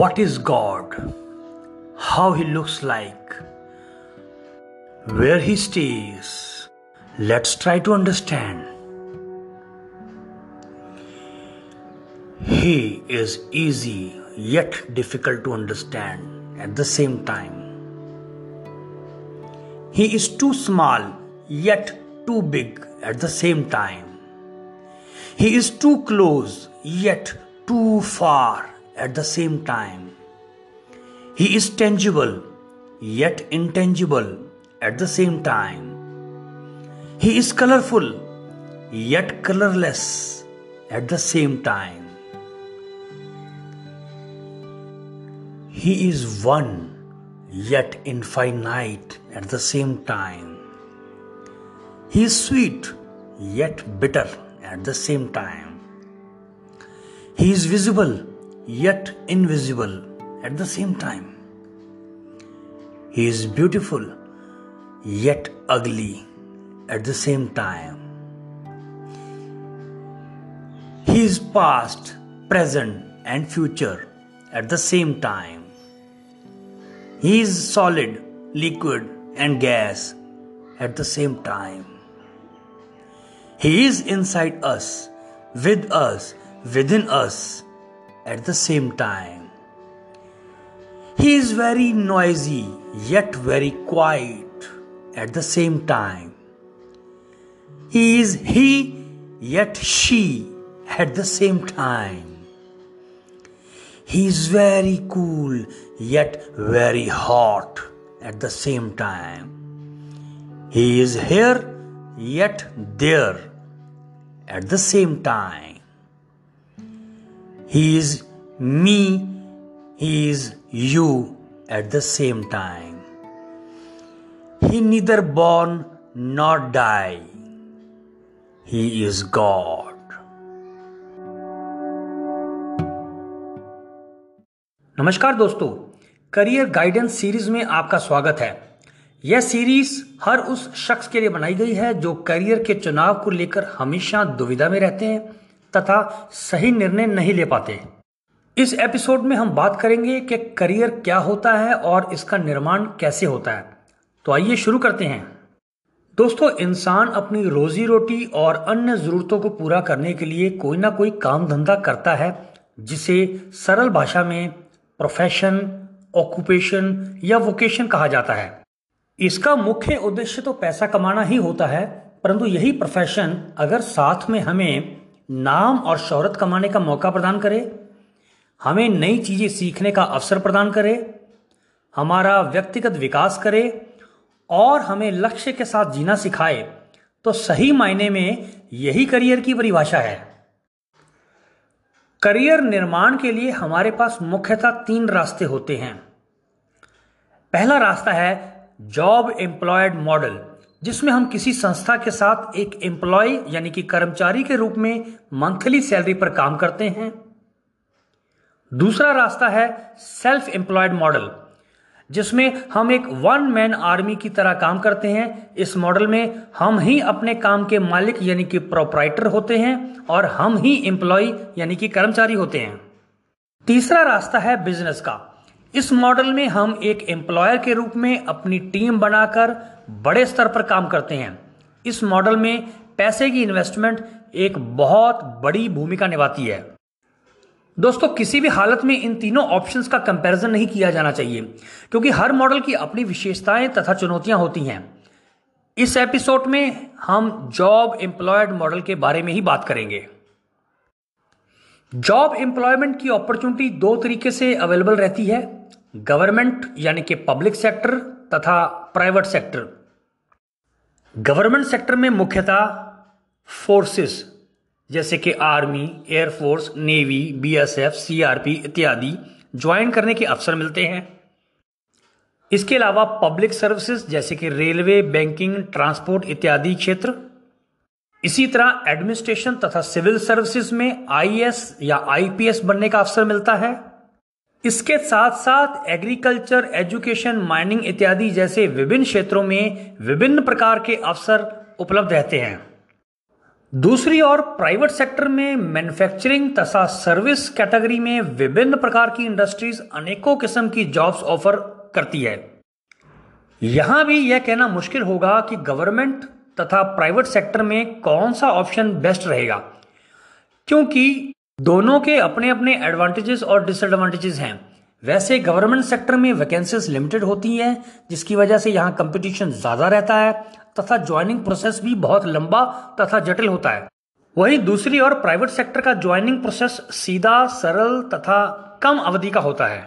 What is God? How He looks like? Where He stays? Let's try to understand. He is easy yet difficult to understand at the same time. He is too small yet too big at the same time. He is too close yet too far at the same time. He is tangible yet intangible at the same time. He is colorful yet colorless at the same time. He is one yet infinite at the same time. He is sweet yet bitter at the same time. He is visible yet invisible at the same time. He is beautiful yet ugly at the same time. He is past, present, and future at the same time. He is solid, liquid, and gas at the same time. He is inside us, with us, within us at the same time. He is very noisy yet very quiet at the same time. He is he yet she at the same time. He is very cool yet very hot at the same time. He is here yet there at the same time. He is me, He is you at the same time. He neither born nor die. He is God. नमस्कार दोस्तों career guidance series में आपका स्वागत है यह series हर उस शख्स के लिए बनाई गई है जो करियर के चुनाव को लेकर हमेशा दुविधा में रहते हैं तथा सही निर्णय नहीं ले पाते। इस एपिसोड में हम बात करेंगे कि करियर क्या होता है और इसका निर्माण कैसे होता है। तो आइए शुरू करते हैं। दोस्तों, इंसान अपनी रोजी रोटी और अन्य जरूरतों को पूरा करने के लिए कोई ना कोई काम धंधा करता है, जिसे सरल भाषा में प्रोफेशन ऑक्यूपेशन या वोकेशन कहा जाता है। इसका मुख्य उद्देश्य तो पैसा कमाना ही होता है, परंतु यही प्रोफेशन अगर साथ में हमें नाम और शोहरत कमाने का मौका प्रदान करे, हमें नई चीज़ें सीखने का अवसर प्रदान करे, हमारा व्यक्तिगत विकास करे और हमें लक्ष्य के साथ जीना सिखाए तो सही मायने में यही करियर की परिभाषा है। करियर निर्माण के लिए हमारे पास मुख्यतः तीन रास्ते होते हैं। पहला रास्ता है जॉब एम्प्लॉयड मॉडल जिसमें हम किसी संस्था के साथ एक एम्प्लॉय यानी कि कर्मचारी के रूप में मंथली सैलरी पर काम करते हैं। दूसरा रास्ता है सेल्फ एम्प्लॉयड मॉडल जिसमें हम एक वन मैन आर्मी की तरह काम करते हैं। इस मॉडल में हम ही अपने काम के मालिक, यानी कि प्रोपराइटर होते हैं और हम ही एम्प्लॉय यानी कि कर्मचारी होते हैं। तीसरा रास्ता है बिज़नेस का इस मॉडल में हम एक एम्प्लॉयर के रूप में अपनी टीम बनाकर बड़े स्तर पर काम करते हैं। इस मॉडल में पैसे की इन्वेस्टमेंट एक बहुत बड़ी भूमिका निभाती है। दोस्तों, किसी भी हालत में इन तीनों ऑप्शंस का कंपैरिजन नहीं किया जाना चाहिए, क्योंकि हर मॉडल की अपनी विशेषताएँ तथा चुनौतियाँ होती हैं। इस एपिसोड में हम जॉब एम्प्लॉयड मॉडल के बारे में ही बात करेंगे। जॉब एम्प्लॉयमेंट की अपॉर्चुनिटी दो तरीके से अवेलेबल रहती है। गवर्नमेंट यानी कि पब्लिक सेक्टर तथा प्राइवेट सेक्टर। गवर्नमेंट सेक्टर में मुख्यतः फोर्सेस, जैसे कि army air force navy, BSF, CRP इत्यादि ज्वाइन करने के अवसर मिलते हैं। इसके अलावा पब्लिक सर्विसेज़, जैसे कि रेलवे, बैंकिंग, ट्रांसपोर्ट इत्यादि क्षेत्र। इसी तरह एडमिनिस्ट्रेशन तथा सिविल सर्विसेज़ में आईएएस या आईपीएस बनने का अवसर मिलता है। इसके साथ साथ एग्रीकल्चर, एजुकेशन, माइनिंग इत्यादि जैसे विभिन्न क्षेत्रों में विभिन्न प्रकार के अवसर उपलब्ध रहते हैं। दूसरी ओर प्राइवेट सेक्टर में मैन्युफैक्चरिंग तथा सर्विस कैटेगरी में विभिन्न प्रकार की इंडस्ट्रीज़ अनेकों किस्म की जॉब्स ऑफ़र करती है। यहाँ भी यह कहना मुश्किल होगा कि गवर्नमेंट तथा प्राइवेट सेक्टर में कौन सा ऑप्शन बेस्ट रहेगा, क्योंकि दोनों के अपने अपने एडवांटेजेस और डिसएडवांटेजेस हैं। वैसे गवर्नमेंट सेक्टर में वैकेंसीज लिमिटेड होती हैं, जिसकी वजह से यहाँ कंपटीशन ज़्यादा रहता है, तथा ज्वाइनिंग प्रोसेस भी बहुत लंबा तथा जटिल होता है। वहीं दूसरी ओर प्राइवेट सेक्टर का ज्वाइनिंग प्रोसेस सीधा, सरल तथा कम अवधि का होता है।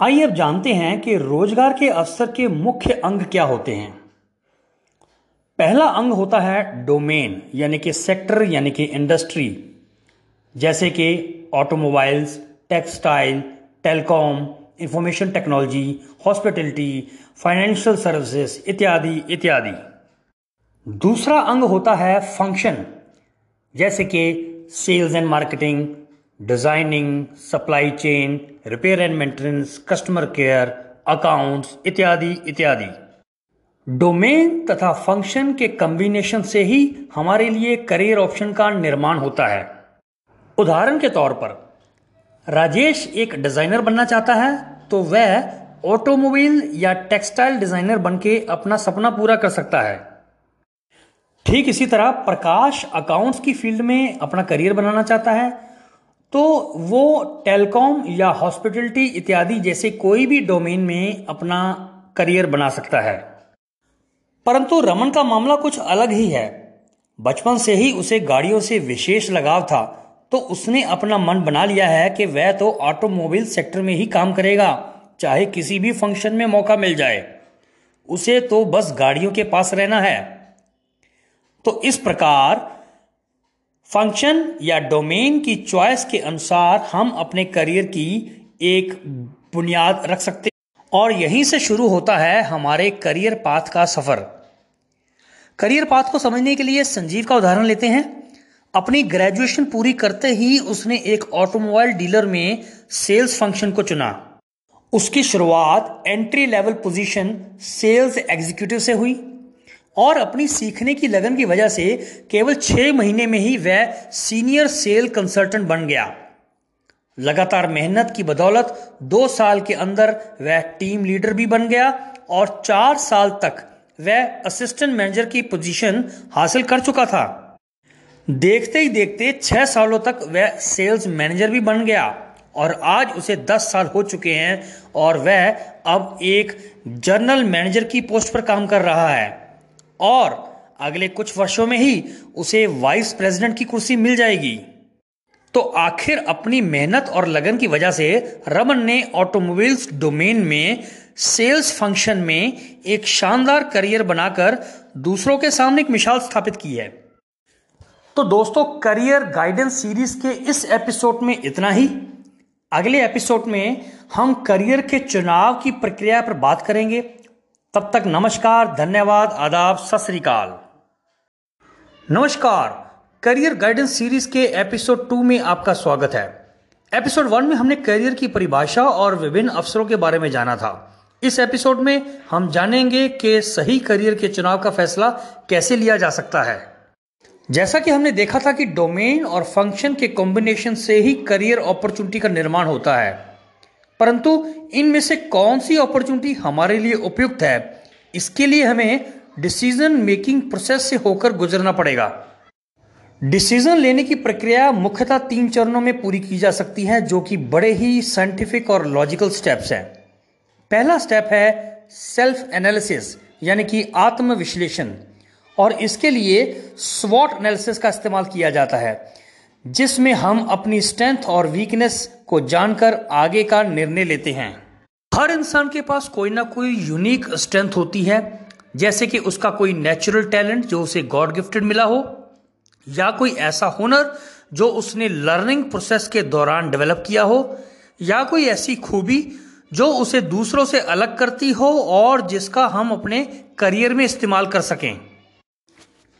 आइए अब जानते हैं कि रोज़गार के अवसर के मुख्य अंग क्या होते हैं। पहला अंग होता है डोमेन यानी कि सेक्टर यानी कि इंडस्ट्री जैसे कि automobiles textile telecom information technology hospitality financial services इत्यादि इत्यादि। दूसरा अंग होता है फ़ंक्शन जैसे कि sales and marketing designing supply chain repair and maintenance customer care accounts इत्यादि इत्यादि। डोमेन तथा फ़ंक्शन के कॉम्बिनेशन से ही हमारे लिए करियर ऑप्शन का निर्माण होता है। उदाहरण के तौर पर, राजेश एक डिज़ाइनर बनना चाहता है तो वह ऑटोमोबाइल या टेक्सटाइल डिज़ाइनर बनके अपना सपना पूरा कर सकता है। ठीक इसी तरह प्रकाश अकाउंट्स की फ़ील्ड में अपना करियर बनाना चाहता है तो वो टेलीकॉम या हॉस्पिटलिटी इत्यादि जैसे कोई भी डोमेन में अपना करियर बना सकता है। परंतु रमन का मामला कुछ अलग ही है। बचपन से ही उसे गाड़ियों से विशेष लगाव था। तो उसने अपना मन बना लिया है कि वह तो ऑटोमोबाइल सेक्टर में ही काम करेगा, चाहे किसी भी फ़ंक्शन में मौका मिल जाए। उसे तो बस गाड़ियों के पास रहना है। तो इस प्रकार फ़ंक्शन या डोमेन की चॉइस के अनुसार हम अपने करियर की एक बुनियाद रख सकते और यहीं से शुरू होता है हमारे करियर पाथ का सफ़र। करियर पाथ को समझने के लिए संजीव का उदाहरण लेते हैं। अपनी ग्रेजुएशन पूरी करते ही उसने एक ऑटोमोबाइल डीलर में सेल्स फ़ंक्शन को चुना। उसकी शुरुआत entry level position sales executive से हुई और अपनी सीखने की लगन की वजह से केवल छह महीने में ही वह सीनियर सेल कंसल्टेंट बन गया। लगातार मेहनत की बदौलत दो साल के अंदर वह टीम लीडर भी बन गया और चार साल तक वह असिस्टेंट मैनेजर की पोजीशन हासिल कर चुका था। देखते ही देखते छह सालों तक वह सेल्स मैनेजर भी बन गया और आज उसे दस साल हो चुके हैं और वह अब एक जनरल मैनेजर की पोस्ट पर काम कर रहा है। और अगले कुछ वर्षों में ही उसे वाइस प्रेसिडेंट की कुर्सी मिल जाएगी। तो आखिर अपनी मेहनत और लगन की वजह से रमन ने ऑटोमोबाइल्स डोमेन में सेल्स फ़ंक्शन में एक शानदार करियर बनाकर दूसरों के सामने एक मिसाल स्थापित की है। तो दोस्तों करियर गाइडेंस सीरीज़ के इस एपिसोड में इतना ही। अगले एपिसोड में हम करियर के चुनाव की प्रक्रिया पर बात करेंगे। तब तक नमस्कार, धन्यवाद, आदाब, सत श्रीकाल नमस्कार करियर गाइडेंस सीरीज़ के एपिसोड टू में आपका स्वागत है। एपिसोड वन में हमने करियर की परिभाषा और विभिन्न अवसरों के बारे में जाना था। इस एपिसोड में हम जानेंगे कि सही करियर के चुनाव का फैसला कैसे लिया जा सकता है। जैसा कि हमने देखा था कि डोमेन और फ़ंक्शन के कॉम्बिनेशन से ही करियर अपॉर्चुनिटी का निर्माण होता है। परंतु इनमें से कौन सी अपॉर्चुनिटी हमारे लिए उपयुक्त है, इसके लिए हमें डिसीज़न मेकिंग प्रोसेस से होकर गुजरना पड़ेगा। डिसीज़न लेने की प्रक्रिया मुख्यतः तीन चरणों में पूरी की जा सकती है, जो कि बड़े ही साइंटिफिक और लॉजिकल स्टेप्स हैं। पहला स्टेप है सेल्फ एनालिसिस, यानी कि आत्म विश्लेषण और इसके लिए स्वॉट एनालिसिस का इस्तेमाल किया जाता है, जिसमें हम अपनी स्ट्रेंथ और वीकनेस को जानकर आगे का निर्णय लेते हैं। हर इंसान के पास कोई ना कोई यूनिक स्ट्रेंथ होती है, जैसे कि उसका कोई नेचुरल टैलेंट जो उसे गॉड गिफ्टेड मिला हो, या कोई ऐसा हुनर जो उसने लर्निंग प्रोसेस के दौरान डेवलप किया हो, या कोई ऐसी खूबी जो उसे दूसरों से अलग करती हो और जिसका हम अपने करियर में इस्तेमाल कर सकें।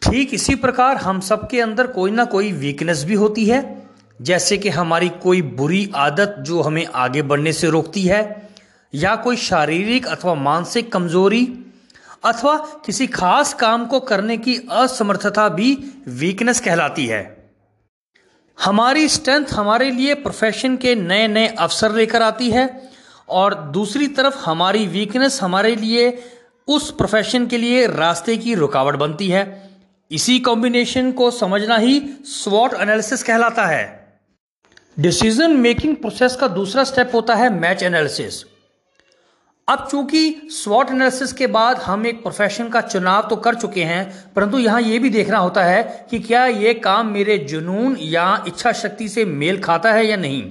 ठीक इसी प्रकार हम सबके अंदर कोई ना कोई वीकनेस भी होती है, जैसे कि हमारी कोई बुरी आदत जो हमें आगे बढ़ने से रोकती है, या कोई शारीरिक अथवा मानसिक कमज़ोरी, अथवा किसी खास काम को करने की असमर्थता भी वीकनेस कहलाती है। हमारी स्ट्रेंथ हमारे लिए प्रोफेशन के नए नए अवसर लेकर आती है, और दूसरी तरफ़ हमारी वीकनेस हमारे लिए उस प्रोफेशन के लिए रास्ते की रुकावट बनती है। इसी कॉम्बिनेशन को समझना ही स्वॉट एनालिसिस कहलाता है। डिसीज़न मेकिंग प्रोसेस का दूसरा स्टेप होता है मैच एनालिसिस अब चूँकि स्वॉट एनालिसिस के बाद हम एक प्रोफेशन का चुनाव तो कर चुके हैं, परंतु यहाँ यह भी देखना होता है कि क्या यह काम मेरे जुनून या इच्छा शक्ति से मेल खाता है या नहीं।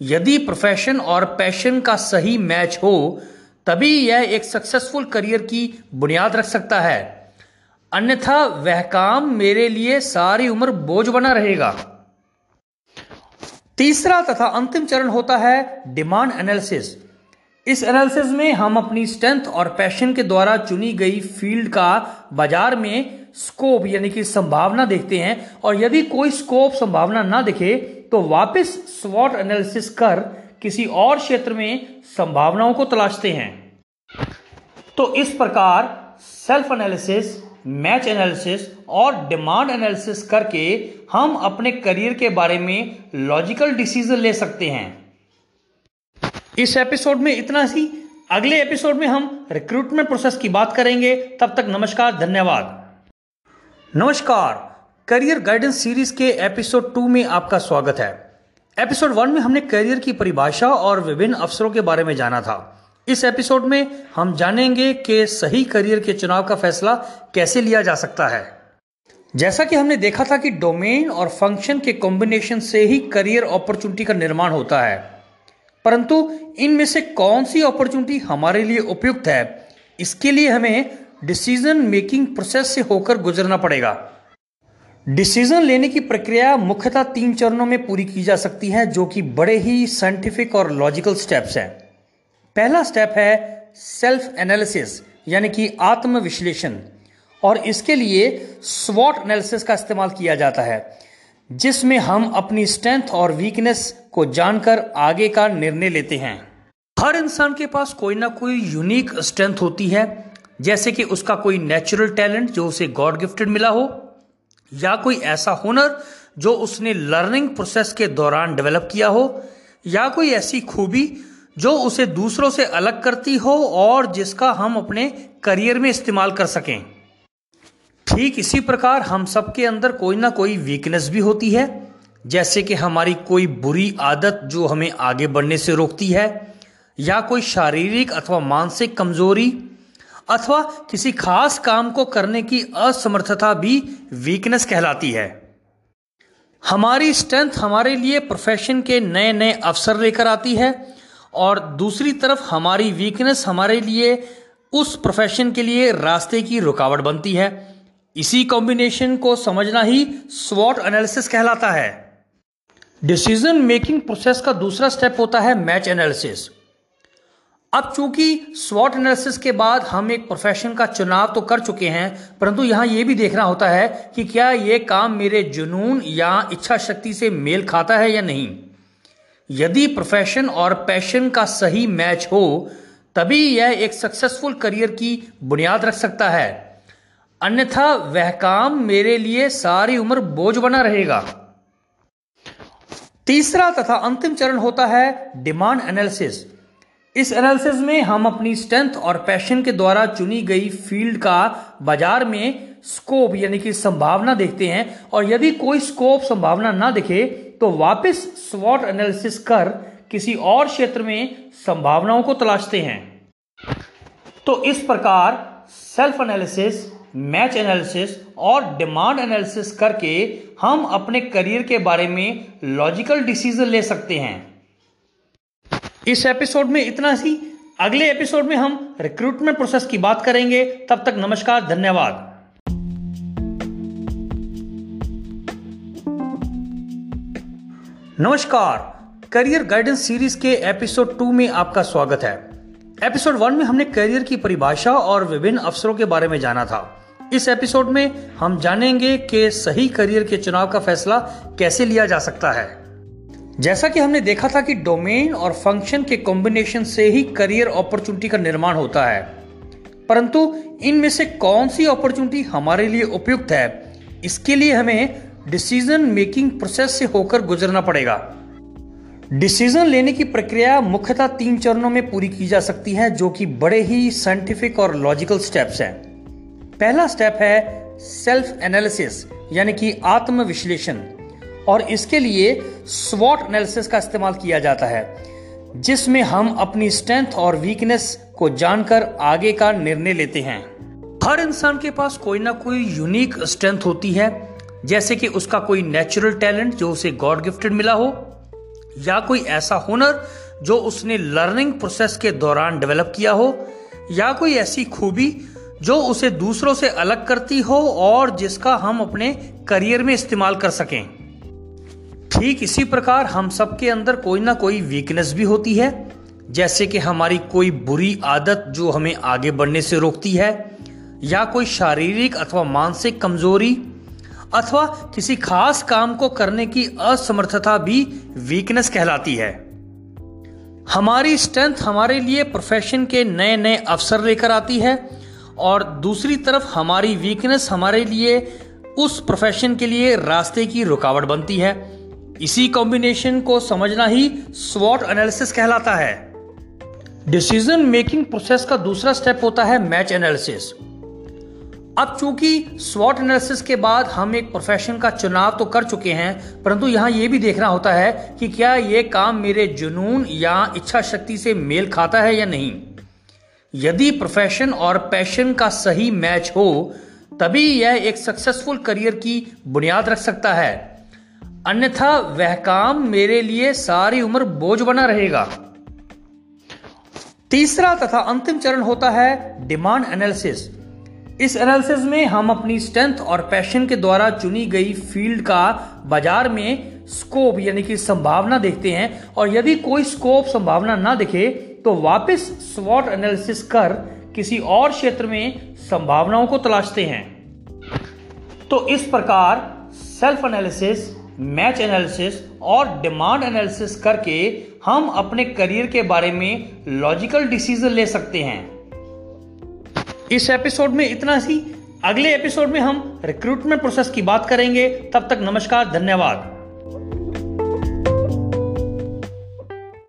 यदि प्रोफेशन और पैशन का सही मैच हो, तभी यह एक सक्सेसफुल करियर की बुनियाद रख सकता है। अन्यथा वह काम मेरे लिए सारी उम्र बोझ बना रहेगा। तीसरा तथा अंतिम चरण होता है डिमांड एनालिसिस। इस एनालिसिस में हम अपनी स्ट्रेंथ और पैशन के द्वारा चुनी गई फ़ील्ड का बाज़ार में स्कोप, यानी कि संभावना देखते हैं और यदि कोई स्कोप, संभावना ना दिखे तो वापस स्वॉट एनालिसिस कर किसी और क्षेत्र में संभावनाओं को तलाशते हैं। तो इस प्रकार सेल्फ एनालिसिस मैच एनालिसिस और डिमांड एनालिसिस करके हम अपने करियर के बारे में लॉजिकल डिसीज़न ले सकते हैं। इस एपिसोड में इतना ही। अगले एपिसोड में हम रिक्रूटमेंट प्रोसेस की बात करेंगे। तब तक नमस्कार, धन्यवाद। नमस्कार। करियर गाइडेंस सीरीज़ के एपिसोड टू में आपका स्वागत है। एपिसोड वन में हमने करियर की परिभाषा और विभिन्न अवसरों के बारे में जाना था। इस एपिसोड में हम जानेंगे कि सही करियर के चुनाव का फैसला कैसे लिया जा सकता है। जैसा कि हमने देखा था कि डोमेन और फ़ंक्शन के कॉम्बिनेशन से ही करियर अपॉर्चुनिटी का निर्माण होता है। परंतु इनमें से कौन सी अपॉर्चुनिटी हमारे लिए उपयुक्त है, इसके लिए हमें डिसीज़न मेकिंग प्रोसेस से होकर गुजरना पड़ेगा। डिसीज़न लेने की प्रक्रिया मुख्यतः तीन चरणों में पूरी की जा सकती है, जो कि बड़े ही साइंटिफिक और लॉजिकल स्टेप्स हैं। पहला स्टेप है सेल्फ एनालिसिस यानी कि आत्म विश्लेषण और इसके लिए स्वॉट एनालिसिस का इस्तेमाल किया जाता है, जिसमें हम अपनी स्ट्रेंथ और वीकनेस को जानकर आगे का निर्णय लेते हैं। हर इंसान के पास कोई ना कोई यूनिक स्ट्रेंथ होती है, जैसे कि उसका कोई नेचुरल टैलेंट जो उसे गॉड गिफ्टेड मिला हो, या कोई ऐसा हुनर जो उसने लर्निंग प्रोसेस के दौरान डेवलप किया हो, या कोई ऐसी खूबी जो उसे दूसरों से अलग करती हो और जिसका हम अपने करियर में इस्तेमाल कर सकें। ठीक इसी प्रकार हम सबके अंदर कोई ना कोई वीकनेस भी होती है, जैसे कि हमारी कोई बुरी आदत जो हमें आगे बढ़ने से रोकती है, या कोई शारीरिक अथवा मानसिक कमज़ोरी, अथवा किसी खास काम को करने की असमर्थता भी वीकनेस कहलाती है। हमारी स्ट्रेंथ हमारे लिए प्रोफेशन के नए नए अवसर लेकर आती है और दूसरी तरफ़ हमारी वीकनेस हमारे लिए उस प्रोफेशन के लिए रास्ते की रुकावट बनती है। इसी कॉम्बिनेशन को समझना ही स्वॉट एनालिसिस कहलाता है। डिसीज़न मेकिंग प्रोसेस का दूसरा स्टेप होता है मैच एनालिसिस अब चूँकि स्वॉट एनालिसिस के बाद हम एक प्रोफेशन का चुनाव तो कर चुके हैं, परंतु यहाँ यह भी देखना होता है कि क्या यह काम मेरे जुनून या इच्छा शक्ति से मेल खाता है या नहीं। यदि प्रोफेशन और पैशन का सही मैच हो, तभी यह एक सक्सेसफुल करियर की बुनियाद रख सकता है। अन्यथा, वह काम मेरे लिए सारी उम्र बोझ बना रहेगा। तीसरा तथा अंतिम चरण होता है डिमांड एनालिसिस इस एनालिसिस में हम अपनी स्ट्रेंथ और पैशन के द्वारा चुनी गई फ़ील्ड का बाज़ार में स्कोप यानी कि संभावना देखते हैं, और यदि कोई स्कोप संभावना ना दिखे तो वापस स्वॉट एनालिसिस कर किसी और क्षेत्र में संभावनाओं को तलाशते हैं। तो इस प्रकार सेल्फ एनालिसिस मैच एनालिसिस और डिमांड एनालिसिस करके हम अपने करियर के बारे में लॉजिकल डिसीज़न ले सकते हैं। इस एपिसोड में इतना ही। अगले एपिसोड में हम रिक्रूटमेंट प्रोसेस की बात करेंगे। तब तक नमस्कार, धन्यवाद। नमस्कार। करियर गाइडेंस सीरीज़ के एपिसोड टू में आपका स्वागत है। एपिसोड वन में हमने करियर की परिभाषा और विभिन्न अवसरों के बारे में जाना था। इस एपिसोड में हम जानेंगे कि सही करियर के चुनाव का फैसला कैसे लिया जा सकता है। जैसा कि हमने देखा था कि डोमेन और फ़ंक्शन के कॉम्बिनेशन से ही करियर अपॉर्चुनिटी का निर्माण होता है। परंतु इनमें से कौन सी अपॉर्चुनिटी हमारे लिए उपयुक्त है, इसके लिए हमें डिसीज़न मेकिंग प्रोसेस से होकर गुजरना पड़ेगा। डिसीज़न लेने की प्रक्रिया मुख्यतः तीन चरणों में पूरी की जा सकती है, जो कि बड़े ही साइंटिफिक और लॉजिकल स्टेप्स हैं। पहला स्टेप है सेल्फ एनालिसिस यानी कि आत्म विश्लेषण और इसके लिए स्वॉट एनालिसिस का इस्तेमाल किया जाता है, जिसमें हम अपनी स्ट्रेंथ और वीकनेस को जानकर आगे का निर्णय लेते हैं। हर इंसान के पास कोई ना कोई यूनिक स्ट्रेंथ होती है जैसे कि उसका कोई नेचुरल टैलेंट जो उसे गॉड गिफ्टेड मिला हो, या कोई ऐसा हुनर जो उसने लर्निंग प्रोसेस के दौरान डेवलप किया हो, या कोई ऐसी खूबी जो उसे दूसरों से अलग करती हो और जिसका हम अपने करियर में इस्तेमाल कर सकें। ठीक इसी प्रकार हम सबके अंदर कोई ना कोई वीकनेस भी होती है, जैसे कि हमारी कोई बुरी आदत जो हमें आगे बढ़ने से रोकती है, या कोई शारीरिक अथवा मानसिक कमज़ोरी अथवा किसी खास काम को करने की असमर्थता भी वीकनेस कहलाती है। हमारी स्ट्रेंथ हमारे लिए प्रोफेशन के नए नए अवसर लेकर आती है और दूसरी तरफ़ हमारी वीकनेस हमारे लिए उस प्रोफेशन के लिए रास्ते की रुकावट बनती है। इसी कॉम्बिनेशन को समझना ही स्वॉट एनालिसिस कहलाता है। डिसीज़न मेकिंग प्रोसेस का दूसरा स्टेप होता है मैच एनालिसिस अब चूँकि स्वॉट एनालिसिस के बाद हम एक प्रोफेशन का चुनाव तो कर चुके हैं, परंतु यहाँ यह भी देखना होता है कि क्या यह काम मेरे जुनून या इच्छा शक्ति से मेल खाता है या नहीं। यदि प्रोफेशन और पैशन का सही मैच हो, तभी यह एक सक्सेसफुल करियर की बुनियाद रख सकता है। अन्यथा वह काम मेरे लिए सारी उम्र बोझ बना रहेगा। तीसरा तथा अंतिम चरण होता है डिमांड एनालिसिस इस एनालिसिस में हम अपनी स्ट्रेंथ और पैशन के द्वारा चुनी गई फ़ील्ड का बाज़ार में स्कोप यानी कि संभावना देखते हैं। और यदि कोई स्कोप संभावना ना दिखे तो वापस स्वॉट एनालिसिस कर किसी और क्षेत्र में संभावनाओं को तलाशते हैं। तो इस प्रकार सेल्फ एनालिसिस मैच एनालिसिस और डिमांड एनालिसिस करके हम अपने करियर के बारे में लॉजिकल डिसीज़न ले सकते हैं। इस एपिसोड में इतना ही। अगले एपिसोड में हम रिक्रूटमेंट प्रोसेस की बात करेंगे। तब तक नमस्कार, धन्यवाद।